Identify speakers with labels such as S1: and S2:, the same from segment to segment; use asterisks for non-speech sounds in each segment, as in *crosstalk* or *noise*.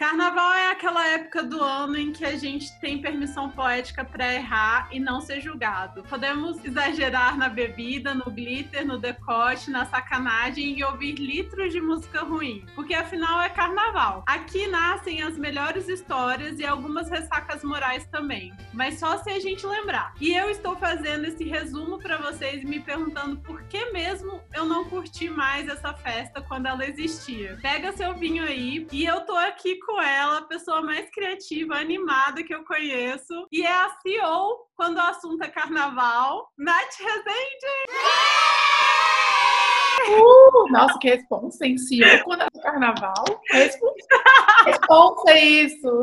S1: Carnaval é aquela época do ano em que a gente tem permissão poética para errar e não ser julgado. Podemos exagerar na bebida, no glitter, no decote, na sacanagem e ouvir litros de música ruim, porque afinal é carnaval. Aqui nascem as melhores histórias e algumas ressacas morais também, mas só se a gente lembrar. E eu estou fazendo esse resumo para vocês me perguntando por que mesmo eu não curti mais essa festa quando ela existia. Pega seu vinho aí e eu tô aqui com com ela, a pessoa mais criativa, animada que eu conheço. E é a CEO quando o assunto é carnaval, Nath Rezende!
S2: Uh, nossa, que responsa, hein? CEO quando é carnaval. Responsa isso.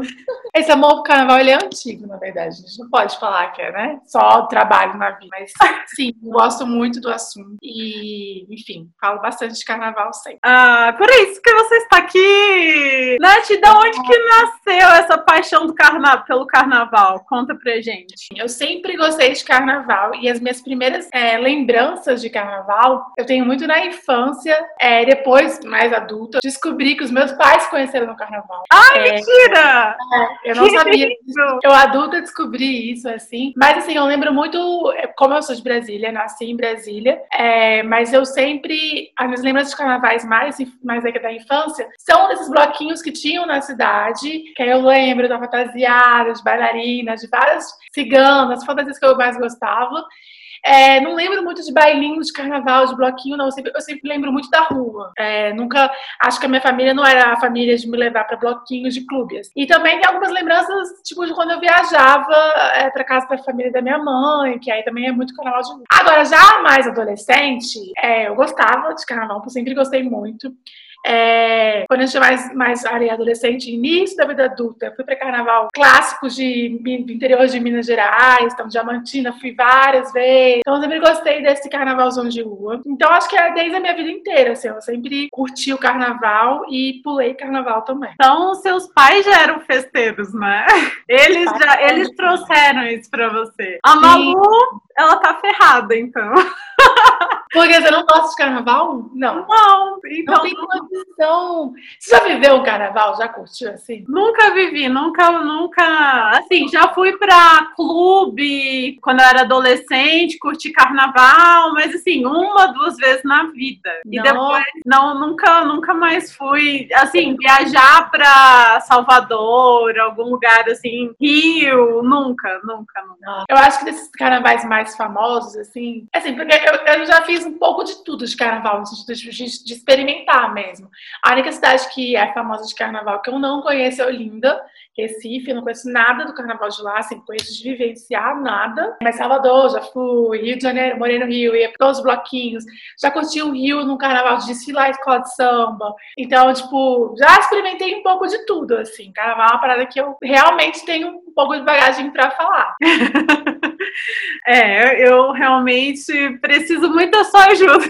S2: Esse amor pro carnaval, ele é antigo, na verdade. A gente não pode falar que é, né? Só trabalho na vida. Mas, sim, gosto muito do assunto. E, enfim, falo bastante de carnaval sempre.
S1: Ah, por isso que você está aqui! Nath, de onde que nasceu essa paixão do carna pelo carnaval? Conta pra gente.
S2: Eu sempre gostei de carnaval. E as minhas primeiras é, lembranças de carnaval, eu tenho muito na infância. É, depois, mais adulta, descobri que os meus pais conheceram no carnaval.
S1: Ai, é, mentira!
S2: É, eu não que sabia. Isso. Eu adulta descobri isso, assim. Mas assim, eu lembro muito, é, como eu sou de Brasília, nasci em Brasília, é, mas eu sempre. As minhas lembranças de carnavais mais, mais aqui da infância são desses bloquinhos que tinham na cidade, que eu lembro da fantasiada, de bailarina, de várias ciganas, fantasias que eu mais gostava. É, não lembro muito de bailinho, de carnaval, de bloquinho, não. Eu sempre, eu sempre lembro muito da rua. É, nunca. Acho que a minha família não era a família de me levar para bloquinhos de clubes. E também tem algumas lembranças, tipo, de quando eu viajava é, para casa da família da minha mãe, que aí também é muito carnaval de rua. Agora, já mais adolescente, é, eu gostava de carnaval, eu sempre gostei muito. É, quando a gente é mais, mais área adolescente, início da vida adulta, fui para carnaval clássicos de, do interior de Minas Gerais, então Diamantina, fui várias vezes. Então eu sempre gostei desse carnavalzão de rua. Então acho que é desde a minha vida inteira, assim, eu sempre curti o carnaval e pulei carnaval também.
S1: Então seus pais já eram festeiros, né? Eles já, eles trouxeram isso para você. A Malu, ela tá ferrada, então.
S2: Porque você não gosta de carnaval?
S1: Não. Não,
S2: então. Não tem condição. Você já viveu um carnaval? Já curtiu assim?
S1: Nunca vivi, nunca, nunca. Assim, já fui pra clube quando eu era adolescente, curti carnaval, mas assim, uma, duas vezes na vida. E não. depois, não, nunca, nunca mais fui. Assim, viajar pra Salvador, algum lugar assim, Rio, nunca, nunca, nunca.
S2: Eu acho que desses carnavais mais famosos, assim, assim, porque eu, eu já fiz um pouco de tudo de carnaval, no sentido de, de, experimentar mesmo. A única cidade que é famosa de carnaval que eu não conheço é Olinda, Recife, não conheço nada do carnaval de lá, assim, conheço de vivenciar nada. Mas Salvador, já fui, Rio de Janeiro, morei no Rio, ia todos os bloquinhos. Já curti o Rio no carnaval de desfilar escola de samba. Então, tipo, já experimentei um pouco de tudo, assim. Carnaval é uma parada que eu realmente tenho um pouco de bagagem para falar. *laughs*
S1: é, eu realmente preciso muito da sua ajuda.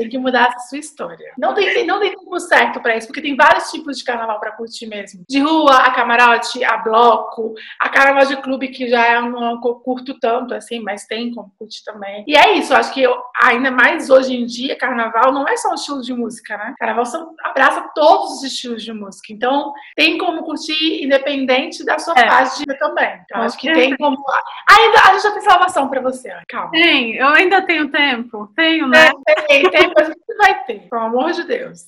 S2: Tem que mudar essa sua história. Não tem, não tem tempo certo para isso, porque tem vários tipos de carnaval para curtir mesmo. De rua, a camarote, a bloco, a carnaval de clube, que já é um curto tanto, assim, mas tem como curtir também. E é isso, acho que eu, ainda mais hoje em dia, carnaval não é só um estilo de música, né? Carnaval são, abraça todos os estilos de música. Então, tem como curtir independente da sua é. fase de vida também. Então, acho que tem como. Ainda a gente já tem salvação pra você, calma.
S1: Tem, eu ainda tenho tempo. Tenho, né?
S2: Tem, tem, tem, mas você vai ter, pelo amor de Deus.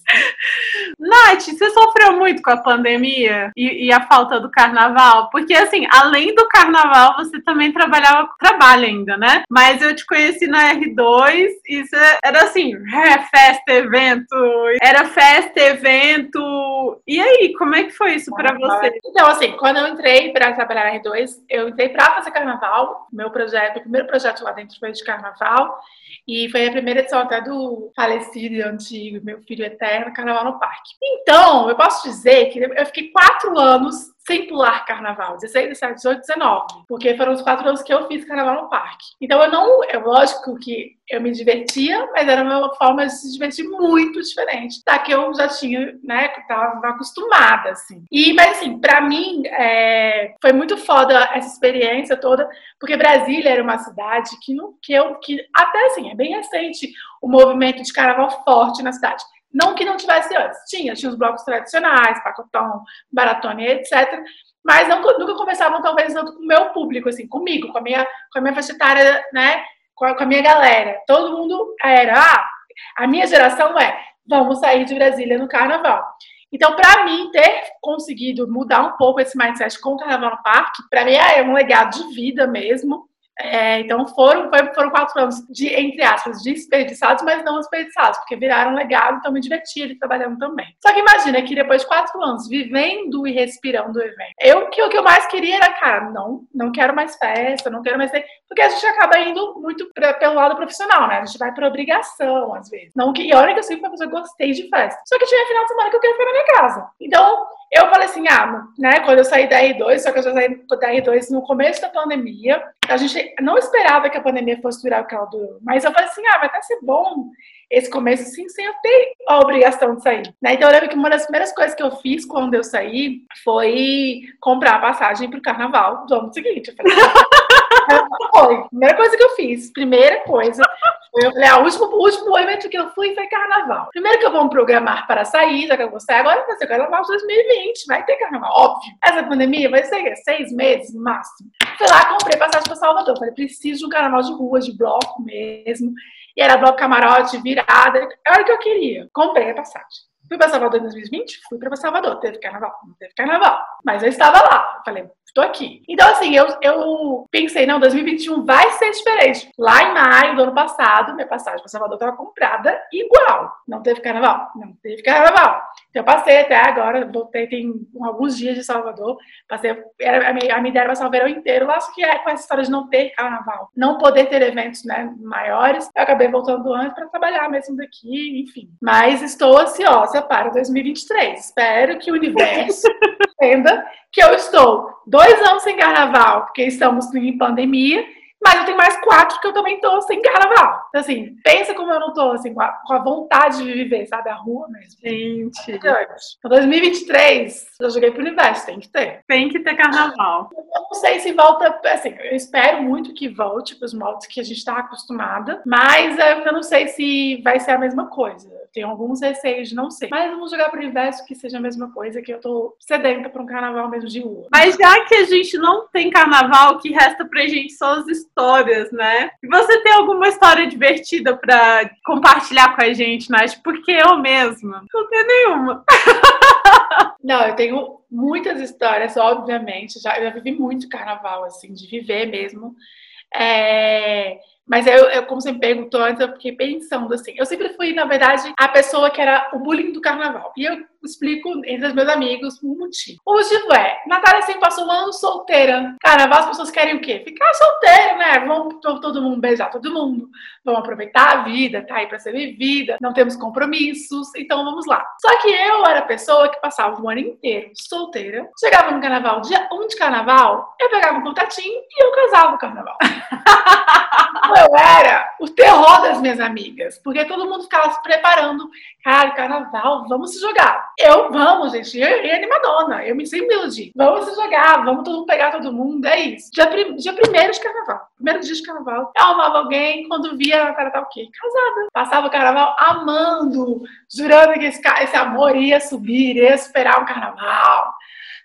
S1: Nath, você sofreu muito com a pandemia e, e, a falta do carnaval? Porque, assim, além do carnaval, você também trabalhava, trabalha ainda, né? Mas eu te conheci na R2 e você era assim, é, festa, evento, era festa, evento. E aí, como é que foi isso pra você?
S2: Então, assim, quando eu entrei pra trabalhar na R2, eu entrei pra fazer carnaval, meu projeto, o primeiro projeto lá dentro foi de carnaval. E foi a primeira edição até do falecido e antigo, meu filho eterno, Carnaval no Parque. Então, eu posso dizer que eu fiquei quatro anos sem pular carnaval, 16, 17, 18, 19, porque foram os quatro anos que eu fiz carnaval no parque. Então eu não, é lógico que eu me divertia, mas era uma forma de se divertir muito diferente da que eu já tinha, né, que tava acostumada, assim. E, mas assim, pra mim, é, foi muito foda essa experiência toda, porque Brasília era uma cidade que, não, que eu, que até assim, é bem recente o movimento de carnaval forte na cidade Não que não tivesse antes, tinha, tinha os blocos tradicionais, pacotão, baratone, etc. Mas não, nunca conversavam, talvez, tanto com o meu público, assim, comigo, com a minha, com a minha faixa etária, né? Com a, com a minha galera. Todo mundo era, ah, a minha geração é, vamos sair de Brasília no carnaval. Então, para mim, ter conseguido mudar um pouco esse mindset com o Carnaval no Parque, para mim é um legado de vida mesmo. É, então foram, foram quatro anos de, entre aspas, desperdiçados, mas não desperdiçados, porque viraram legado, então me diverti ali trabalhando também. Só que imagina que depois de quatro anos, vivendo e respirando o evento, eu que o que eu mais queria era, cara, não, não quero mais festa, não quero mais porque a gente acaba indo muito pra, pelo lado profissional, né? A gente vai por obrigação, às vezes. Não que, e olha que eu sempre uma pessoa gostei de festa. Só que tinha final de semana que eu queria ficar na minha casa. Então, eu falei assim, ah, né, quando eu saí da R2, só que eu já saí da R2 no começo da pandemia, a gente não esperava que a pandemia fosse durar o que ela durou, mas eu falei assim, ah, vai até ser bom esse começo sim, sem eu ter a obrigação de sair. Né? Então eu lembro que uma das primeiras coisas que eu fiz quando eu saí foi comprar a passagem pro carnaval do ano seguinte. Eu falei, *laughs* foi. Primeira coisa que eu fiz, primeira coisa, eu falei, ah, o último, o último evento que eu fui foi carnaval. Primeiro que eu vou me programar para sair, já que eu vou sair agora, vai ser carnaval de 2020, vai ter carnaval, óbvio. Essa pandemia vai ser seis meses no máximo. Fui lá, comprei passagem para Salvador. Falei, preciso de um carnaval de rua, de bloco mesmo. E era bloco camarote, virada. Era o que eu queria. Comprei a passagem. Fui para Salvador em 2020? Fui para Salvador. Teve carnaval? Não teve carnaval. Mas eu estava lá. Falei, estou aqui. Então, assim, eu, eu pensei, não, 2021 vai ser diferente. Lá em maio do ano passado, minha passagem para Salvador estava comprada igual. Não teve carnaval? Não teve carnaval. Então, eu passei até agora, voltei, tem alguns dias de Salvador. Passei, era, a, minha, ideia era passar o verão inteiro. Lá, que é com essa história de não ter carnaval, não poder ter eventos né, maiores. Eu acabei voltando antes para trabalhar mesmo daqui, enfim. Mas estou ansiosa para 2023. Espero que o universo *laughs* entenda que eu estou dois anos sem carnaval, porque estamos em pandemia, mas eu tenho mais quatro que eu também tô sem carnaval. Então, assim, pensa como eu não tô, assim, com a, com a vontade de viver, sabe? A rua mesmo.
S1: Gente.
S2: Então, 2023, eu joguei pro universo, tem que ter.
S1: Tem que ter carnaval.
S2: Eu não sei se volta, assim, eu espero muito que volte pros moldes que a gente tá acostumada, mas eu ainda não sei se vai ser a mesma coisa. Tenho alguns receios de não ser. Mas vamos jogar pro universo que seja a mesma coisa, que eu tô sedenta pra um carnaval mesmo de rua.
S1: Mas já que a gente não tem carnaval, o que resta pra gente são as histórias, né? E você tem alguma história divertida pra compartilhar com a gente, Nath? Porque eu mesma não tenho nenhuma. *laughs*
S2: Não, eu tenho muitas histórias, obviamente. Já, eu já vivi muito carnaval, assim, de viver mesmo. É, mas eu, eu, como você me perguntou antes, eu fiquei pensando assim. Eu sempre fui, na verdade, a pessoa que era o bullying do carnaval. E eu explico entre os meus amigos o motivo. O motivo é, Natália sempre passou um ano solteira. Carnaval, as pessoas querem o quê? Ficar solteiro, né? Vamos todo mundo beijar todo mundo. Vamos aproveitar a vida, tá aí pra ser vivida. Não temos compromissos, então vamos lá. Só que eu era a pessoa que passava o ano inteiro solteira. Chegava no carnaval, dia 1 de carnaval, eu pegava um contatinho e eu casava no carnaval. *laughs* eu era o terror das minhas amigas, porque todo mundo ficava se preparando. Cara, carnaval, vamos se jogar. Eu, vamos, gente, eu, eu animadona, eu me sempre iludi. Vamos se jogar, vamos todo mundo pegar todo mundo, é isso. Dia, prim, dia primeiro de carnaval, primeiro dia de carnaval, eu amava alguém, quando via a cara tá o quê? Casada. Passava o carnaval amando, jurando que esse, esse amor ia subir, ia esperar o carnaval.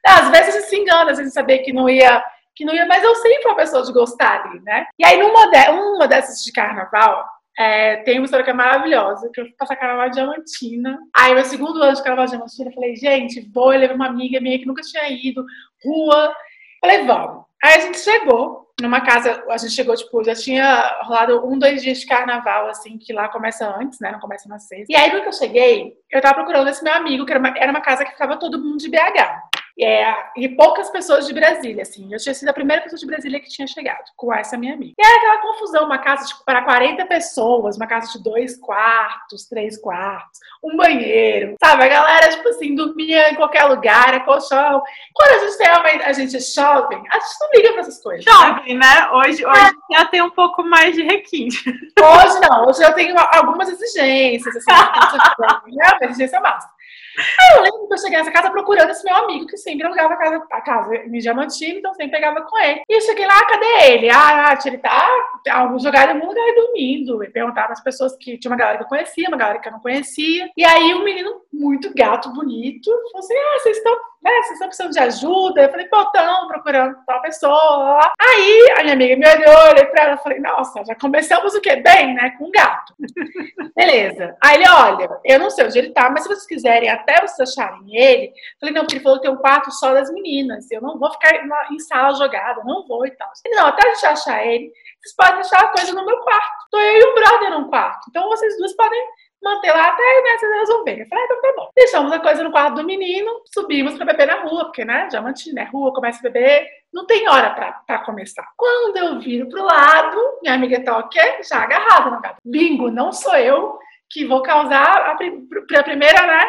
S2: Às vezes a gente se engana, às vezes saber que não ia que não ia, mas eu sempre fui uma pessoa de gostar ali, né? E aí, numa de, uma dessas de carnaval, é, tem uma história que é maravilhosa, que eu fui passar carnaval de Diamantina. Aí, meu segundo ano de carnaval Diamantina, eu falei, gente, vou, eu levei uma amiga minha que nunca tinha ido, rua. Falei, vamos. Aí a gente chegou numa casa, a gente chegou, tipo, já tinha rolado um, dois dias de carnaval, assim, que lá começa antes, né? Não começa na sexta. E aí, quando eu cheguei, eu tava procurando esse meu amigo, que era uma, era uma casa que ficava todo mundo de BH. É, e poucas pessoas de Brasília, assim. Eu tinha sido a primeira pessoa de Brasília que tinha chegado com essa minha amiga. E era aquela confusão, uma casa tipo, para 40 pessoas, uma casa de dois quartos, três quartos, um banheiro, sabe? A galera, tipo assim, dormia em qualquer lugar, é colchão. Quando a gente tem uma, a gente é jovem, a gente não liga pra essas coisas.
S1: Né? Jovem, né? né? Hoje, hoje é. já tem um pouco mais de requinte.
S2: Hoje não, hoje eu tenho algumas exigências, assim? *laughs* Uma exigência máxima. Aí eu lembro que eu cheguei nessa casa procurando esse meu amigo, que sempre alugava a casa, a casa em Diamantino, então sempre pegava com ele. E eu cheguei lá, cadê ele? Ah, ele tá, tá jogado em algum lugar dormindo. E perguntava as pessoas que tinha uma galera que eu conhecia, uma galera que eu não conhecia. E aí um menino muito gato, bonito, falou assim: ah, vocês estão né, vocês estão precisando de ajuda? Eu falei, pô, estão procurando tal pessoa. Aí a minha amiga me olhou, olhei pra ela e falei, nossa, já começamos o quê? Bem, né? Com um gato. *laughs* Beleza. Aí ele, olha, eu não sei onde ele tá, mas se vocês quiserem até vocês acharem ele, falei, não, porque ele falou que tem um quarto só das meninas. Eu não vou ficar em sala jogada, não vou e tal. Ele, não, até a gente achar ele, vocês podem deixar a coisa no meu quarto. Tô eu e o brother num quarto. Então vocês duas podem manter lá até né, vocês resolverem. Eu falei, ah, então tá bom. Deixamos a coisa no quarto do menino, subimos pra beber na rua, porque, né, Diamantino, né, rua, começa a beber, não tem hora pra começar. Quando eu viro pro lado, minha amiga tá o quê? Já agarrada no gato. Bingo, não sou eu que vou causar a, a primeira, né,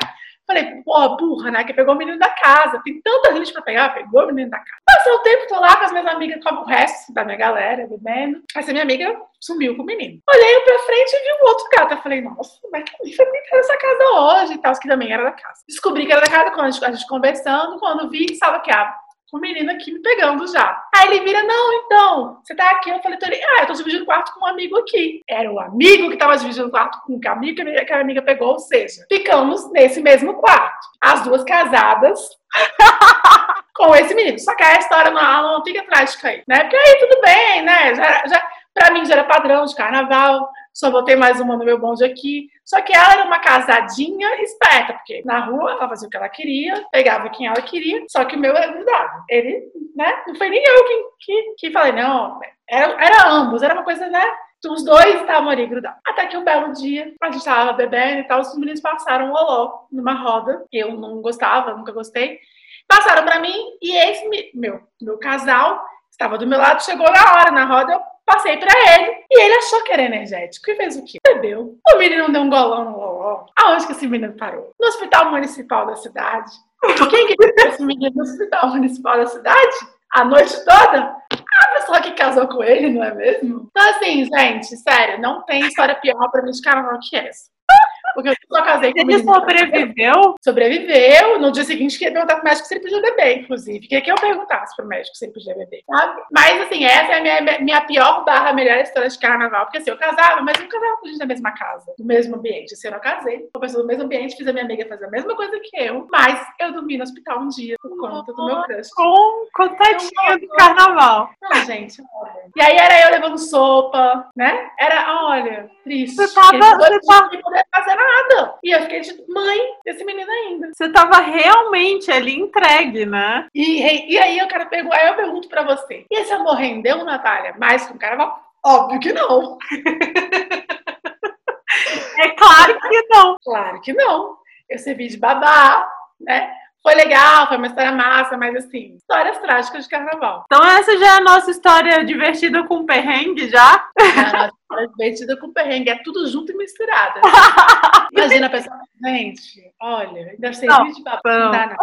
S2: Falei, porra, burra, né? Que pegou o menino da casa. Tem tanta gente pra pegar, pegou o menino da casa. Passou o tempo, tô lá com as minhas amigas, com o resto da minha galera, bebendo. Essa minha amiga sumiu com o menino. Olhei pra frente e vi um outro gato. Eu falei, nossa, mas que foi brincar nessa casa hoje e tal, que também era da casa. Descobri que era da casa quando a gente, a gente conversando, quando vi, sabe que a o menino aqui me pegando já. Aí ele vira, não, então, você tá aqui? Eu falei, ah, eu tô dividindo quarto com um amigo aqui. Era o amigo que tava dividindo quarto com o amigo que a, que a amiga pegou, ou seja, ficamos nesse mesmo quarto. As duas casadas. *laughs* com esse menino. Só que a história não, não fica trágica aí, né? Porque aí tudo bem, né? Já, já, pra mim já era padrão de carnaval só botei mais uma no meu bonde aqui. Só que ela era uma casadinha esperta, porque na rua ela fazia o que ela queria, pegava quem ela queria, só que o meu era grudado. Ele, né? Não foi nem eu que, que, que falei, não, era, era ambos, era uma coisa, né? Os dois estavam ali grudados. Até que um belo dia, a gente estava bebendo e tal, os meninos passaram um oló numa roda. Eu não gostava, nunca gostei. Passaram para mim e esse meu, meu casal estava do meu lado, chegou na hora na roda, eu Passei pra ele e ele achou que era energético e fez o quê? Bebeu. O menino deu um golão no loló. Aonde que esse menino parou? No hospital municipal da cidade. Quem que esse menino no hospital municipal da cidade? A noite toda? A pessoa que casou com ele, não é mesmo? Então, assim, gente, sério, não tem história pior pra de carnaval que essa. Porque eu só casei com
S1: Ele sobreviveu?
S2: Sobreviveu. No dia seguinte, queria perguntar pro médico se ele podia beber, inclusive. Queria que eu perguntasse pro médico se ele podia beber, sabe? Mas, assim, essa é a minha, minha pior barra melhor história de carnaval. Porque, assim, eu casava, mas eu não casava com gente da mesma casa, do mesmo ambiente. Assim, eu não casei com a pessoa do mesmo ambiente, fiz a minha amiga fazer a mesma coisa que eu, mas eu dormi no hospital um dia por conta do meu crush.
S1: Com contadinha do carnaval.
S2: Não, gente, olha. E aí era eu levando sopa, né? Era, olha, triste.
S1: Você tava... Você tava...
S2: Poder fazer nada. E eu fiquei tipo, mãe desse menino ainda.
S1: Você tava realmente ali entregue, né?
S2: E, e aí eu quero perguntar, aí eu pergunto pra você: e esse amor rendeu, Natália? Mais que um carnaval? Óbvio que não. *laughs*
S1: é claro que não.
S2: Claro que não. Eu servi de babá, né? Foi legal, foi uma história massa, mas assim, histórias trágicas de carnaval.
S1: Então essa já é a nossa história divertida com perrengue, já? *laughs*
S2: É a nossa história divertida com perrengue, é tudo junto e misturado. *laughs* Imagina a pessoa, gente, olha, deve ser não, de papo, não, dá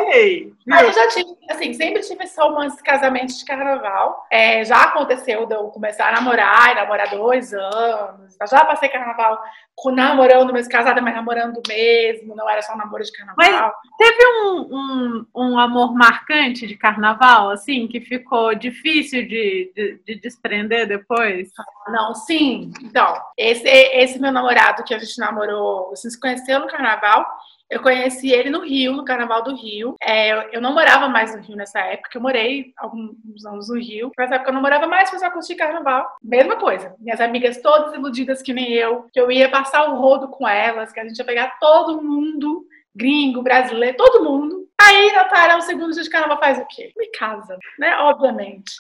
S2: mas eu já tive, assim, sempre tive esse romance de casamento de carnaval. É, já aconteceu de eu começar a namorar e namorar dois anos. Já passei carnaval com namorando, mas casada, mas namorando mesmo, não era só um namoro de carnaval. Mas
S1: teve um, um, um, amor marcante de carnaval, assim, que ficou difícil de, de, de, desprender depois?
S2: Não, sim. Então, esse, esse meu namorado que a gente namorou, assim, se conheceu no carnaval, eu conheci ele no Rio, no Carnaval do Rio. É, eu, eu, não morava mais no Rio nessa época, eu morei alguns anos no Rio. Nessa época eu não morava mais, mas eu curti Carnaval. Mesma coisa. Minhas amigas todas iludidas que nem eu, que eu ia passar o rodo com elas, que a gente ia pegar todo mundo, gringo, brasileiro, todo mundo. Aí, Natália, o segundo dia de Carnaval faz o quê? Me casa, né? Obviamente.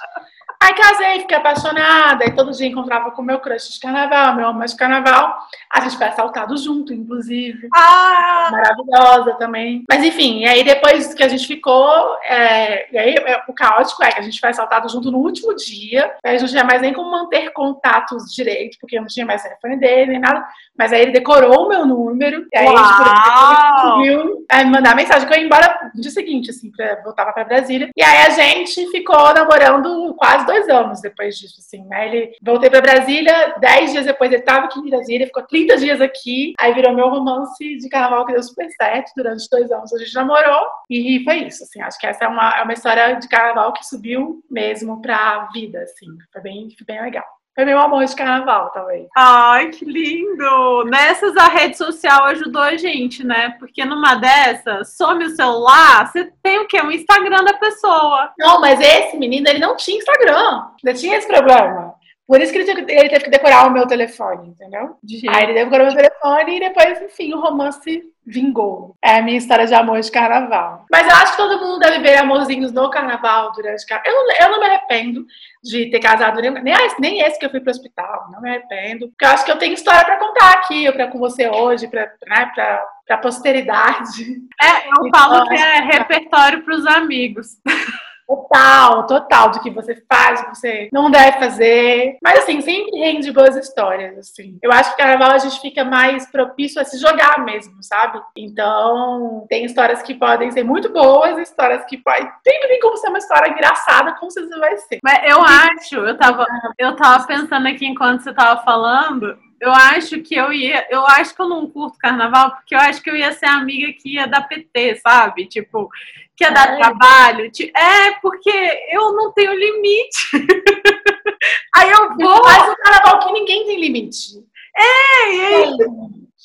S2: Aí casei, fiquei apaixonada, e todo dia encontrava com meu crush de carnaval, meu amor de carnaval. A gente foi assaltado junto, inclusive.
S1: Ah!
S2: Maravilhosa também. Mas enfim, e aí depois que a gente ficou, é, e aí é, o caótico é que a gente foi assaltado junto no último dia. Aí a gente não tinha mais nem como manter contatos direito, porque eu não tinha mais telefone dele, nem nada. Mas aí ele decorou o meu número. E aí Uau! a gente conseguiu é, me mandar mensagem que eu ia embora no dia seguinte, assim, pra, voltava pra Brasília. E aí a gente ficou namorando quase dois anos depois disso, assim, né? Ele voltei pra Brasília, dez dias depois ele tava aqui em Brasília, ficou 30 dias aqui, aí virou meu romance de carnaval que deu super certo durante dois anos. A gente namorou e foi isso, assim. Acho que essa é uma, é uma história de carnaval que subiu mesmo pra vida, assim. Foi bem, foi bem legal. Foi meu amor de carnaval, talvez.
S1: Ai, que lindo! Nessas a rede social ajudou a gente, né? Porque numa dessas, some o celular, você tem o quê? Um Instagram da pessoa.
S2: Não, mas esse menino, ele não tinha Instagram. Ainda tinha esse problema. Por isso que ele teve, ele teve que decorar o meu telefone, entendeu? De Aí ele decorou o meu telefone e depois, enfim, o romance vingou. É a minha história de amor de carnaval. Mas eu acho que todo mundo deve ver amorzinhos no carnaval durante o carnaval. Eu não, eu não me arrependo de ter casado, nem, nem esse que eu fui pro hospital, não me arrependo. Porque eu acho que eu tenho história para contar aqui, pra, com você hoje, pra, né, pra, pra posteridade.
S1: É, eu então, falo que é repertório pros amigos. *laughs*
S2: Total, total, do que você faz, do que você não deve fazer. Mas assim, sempre rende boas histórias, assim. Eu acho que carnaval a gente fica mais propício a se jogar mesmo, sabe? Então, tem histórias que podem ser muito boas, histórias que podem. Sempre tem como ser uma história engraçada, como você vai ser.
S1: Mas eu acho, eu tava, eu tava pensando aqui enquanto você tava falando, eu acho que eu ia. Eu acho que eu não curto carnaval, porque eu acho que eu ia ser a amiga que ia dar PT, sabe? Tipo, que ia dar é. trabalho. É, porque eu não tenho limite. *laughs* Aí eu vou.
S2: Faz um carnaval que ninguém tem limite.
S1: É, e aí.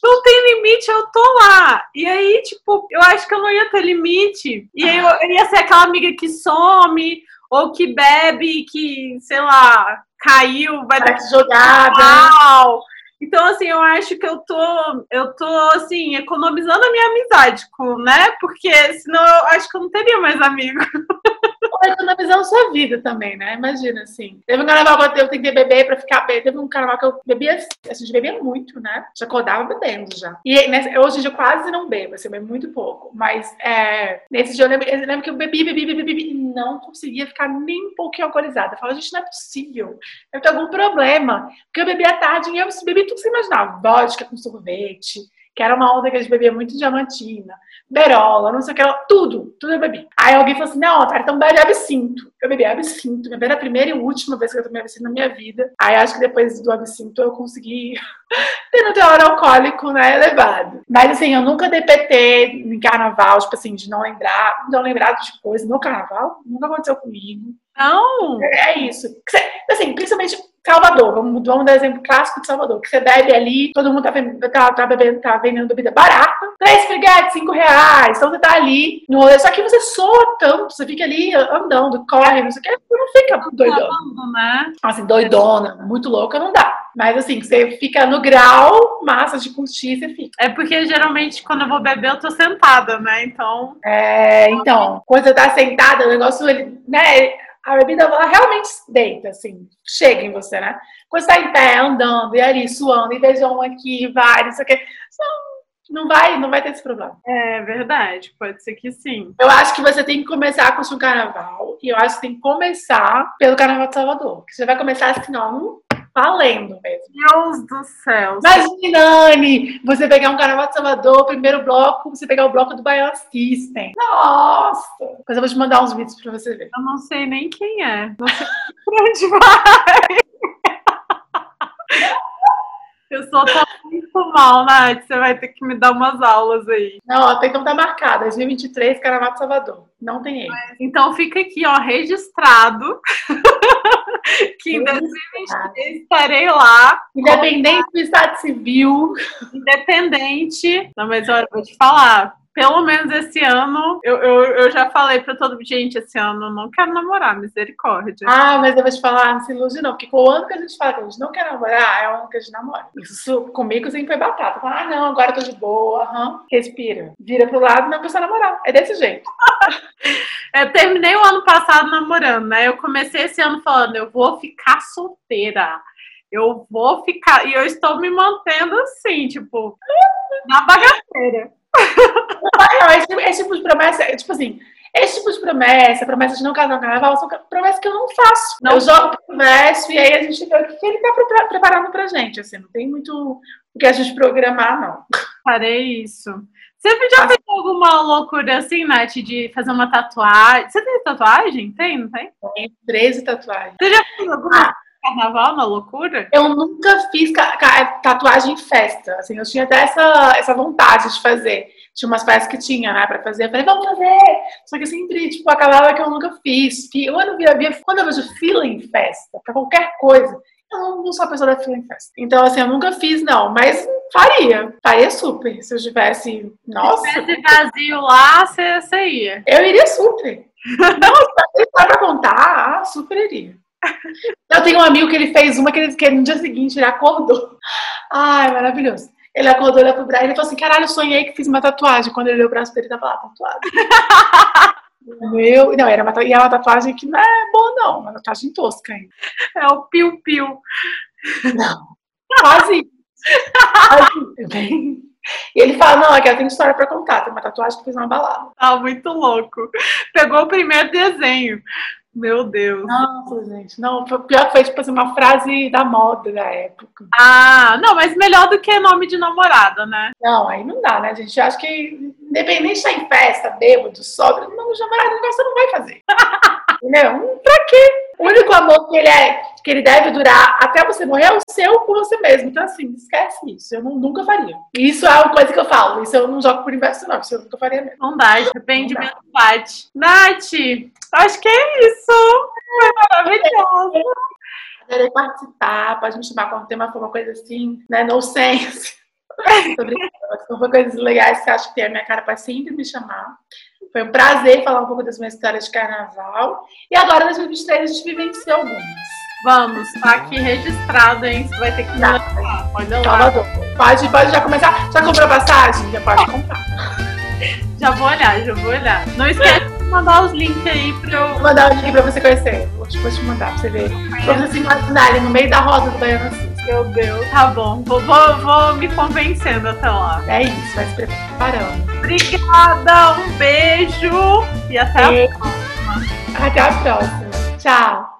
S1: Não tem limite, eu tô lá. E aí, tipo, eu acho que eu não ia ter limite. E aí eu ia ser aquela amiga que some, ou que bebe, que, sei lá, caiu, vai dar
S2: jogada.
S1: Mal. Então, assim, eu acho que eu tô, eu tô, assim, economizando a minha amizade com, né? Porque senão eu acho que eu não teria mais amigo. *laughs*
S2: economizando sua vida também, né? Imagina, assim. Teve um carnaval que eu tentei beber pra ficar bem. Teve um carnaval que eu bebia, a gente bebia muito, né? Já acordava bebendo já. E hoje em dia eu quase não bebo, assim, eu bebo muito pouco. Mas é, nesse dia eu lembro, eu lembro que eu bebi, bebi, bebi, bebi, e não conseguia ficar nem um pouquinho alcoolizada. Eu falo, gente, não é possível. Eu tenho algum problema. Porque eu bebi à tarde e eu bebi tudo que você imaginava. Vodka com sorvete, que era uma onda que a gente bebia muito diamantina, berola, não sei o que, tudo, tudo eu bebi. Aí alguém falou assim, não, tá, então bebe absinto. Eu bebi absinto, bebi a primeira e última vez que eu tomei absinto na minha vida. Aí acho que depois do absinto eu consegui *laughs* ter um teor alcoólico, né, elevado. Mas assim, eu nunca dei PT em carnaval, tipo assim, de não lembrar, não lembrar de coisa no carnaval, nunca aconteceu comigo.
S1: Não!
S2: É isso. Assim, principalmente Salvador, vamos, vamos dar exemplo clássico de Salvador, que você bebe ali, todo mundo tá, tá, tá bebendo, tá vendendo bebida barata, três friguetes, cinco reais, então você tá ali no rolê, só que você soa tanto, você fica ali andando, corre, não sei o que, você não fica doidona. Né? Assim, doidona, muito louca, não dá. Mas assim, você fica no grau, massa de curtir, você fica.
S1: É porque geralmente quando eu vou beber, eu tô sentada, né? Então.
S2: É, então, quando você tá sentada, o negócio, ele, né? A bebida ela realmente deita, assim, chega em você, né? Quando você tá em pé, andando, e ali, suando, e beijão aqui, vários, isso aqui, não vai, não vai ter esse problema.
S1: É verdade, pode ser que sim.
S2: Eu acho que você tem que começar curtir o carnaval, e eu acho que tem que começar pelo Carnaval de Salvador, que você vai começar assim, não, valendo mesmo.
S1: Deus do céu.
S2: Imagina, Anne, você pegar um carnaval de Salvador, primeiro bloco, você pegar o bloco do Baiano System. Nossa! Depois eu vou te mandar uns vídeos pra você ver.
S1: Eu não sei nem quem é. Não sei pra onde vai. Eu sou tá muito mal, Nath. Você vai ter que me dar umas aulas aí.
S2: Não, então tá marcada. 2023, Carnaval de Salvador. Não tem erro.
S1: Então fica aqui, ó, registrado. *laughs* que em 2023 estarei lá.
S2: Independente do Estado Civil.
S1: Independente. Não, mas olha, vou te falar pelo menos esse ano, eu, eu, eu já falei pra todo mundo, gente, esse ano eu não quero namorar, misericórdia.
S2: Ah, mas eu vou te falar, não se ilude não, porque o ano que a gente fala que a gente não quer namorar, é o ano que a gente namora. Isso comigo sempre foi batata. Fala, ah, não, agora eu tô de boa, aham. respira. Vira pro lado e não precisa namorar. É desse jeito. *laughs*
S1: eu terminei o ano passado namorando, né? Eu comecei esse ano falando, eu vou ficar solteira eu vou ficar. E eu estou me mantendo assim, tipo, na bagaceira
S2: não, esse, esse, tipo de promessa, tipo assim, esse tipo de promessa, promessa de não casar no carnaval, são promessas que eu não faço. Não. Eu jogo pro e aí a gente vê o que ele tá pre preparando pra gente. Assim, não tem muito o que a gente programar, não.
S1: Farei isso. Você já fez alguma loucura assim, Nath, de fazer uma tatuagem? Você tem tatuagem? Tem, não tem?
S2: Tem 13 tatuagens.
S1: Você já fez alguma ah. Carnaval na loucura?
S2: Eu nunca fiz tatuagem em festa. Assim, eu tinha até essa, essa vontade de fazer. Tinha umas festas que tinha, né, pra fazer. Eu falei, vamos fazer! Só que sempre, tipo, acabava que eu nunca fiz. Eu não via, via quando eu vejo feeling festa, pra qualquer coisa, eu não sou a pessoa da feeling festa. Então, assim, eu nunca fiz, não. Mas faria. Faria super. Se eu tivesse. Nossa. Se
S1: tivesse vazio lá, você, ia.
S2: Eu iria super. *laughs* Nossa, se pra contar, ah, super iria. Eu tenho um amigo que ele fez uma que, ele, que no dia seguinte ele acordou. Ai, maravilhoso. Ele acordou, olhou pro braço e falou assim: caralho, eu sonhei que fiz uma tatuagem. Quando ele olhou o braço dele, tava lá tatuado. *laughs* Meu, não, era uma, e é uma tatuagem que não é boa, não. Uma tatuagem tosca ainda.
S1: É o piu-piu.
S2: Não, quase. quase E ele fala, não, aqui eu tenho história pra contar. Tem uma tatuagem que fez uma balada.
S1: Ah, muito louco. Pegou o primeiro desenho. Meu Deus.
S2: Nossa, gente. Não, pior que foi tipo assim, uma frase da moda da época.
S1: Ah, não, mas melhor do que nome de namorada, né?
S2: Não, aí não dá, né, gente? Eu acho que, independente de estar em festa, bêbado, sobra, nome de namorada você não vai fazer. *laughs* Entendeu? Hum, pra quê? O único amor que ele é, que ele deve durar até você morrer é o seu com você mesmo. Então, assim, esquece isso. Eu não, nunca faria. Isso é uma coisa que eu falo. Isso eu não jogo por inverso, não. Isso eu nunca faria mesmo.
S1: Não dá, depende mesmo bate. Nath, acho que é isso. Foi maravilhoso.
S2: Adorei participar. Pode me chamar quando tem uma, uma coisa assim, né? No sense. *laughs* Sobre coisas legais que eu acho que tem a minha cara para sempre me chamar. Foi um prazer falar um pouco das minhas histórias de carnaval. E agora, em 2023, a gente vivenciou algumas.
S1: Vamos, tá aqui registrado, hein? Você vai ter que tá.
S2: Olha lá. Pode, pode já começar. Já comprou passagem? Já pode comprar. *laughs*
S1: já vou olhar, já vou olhar. Não esquece de mandar os links aí pra eu. Vou
S2: mandar o link pra você conhecer. Vou te, vou te mandar pra você ver. Pra você se imaginar ali no meio da roda do Baiano assim.
S1: Meu Deus, tá bom. Vou, vou, vou me convencendo até lá.
S2: É isso, vai se preparando.
S1: Obrigada, um beijo e até a próxima.
S2: Até a próxima. Tchau.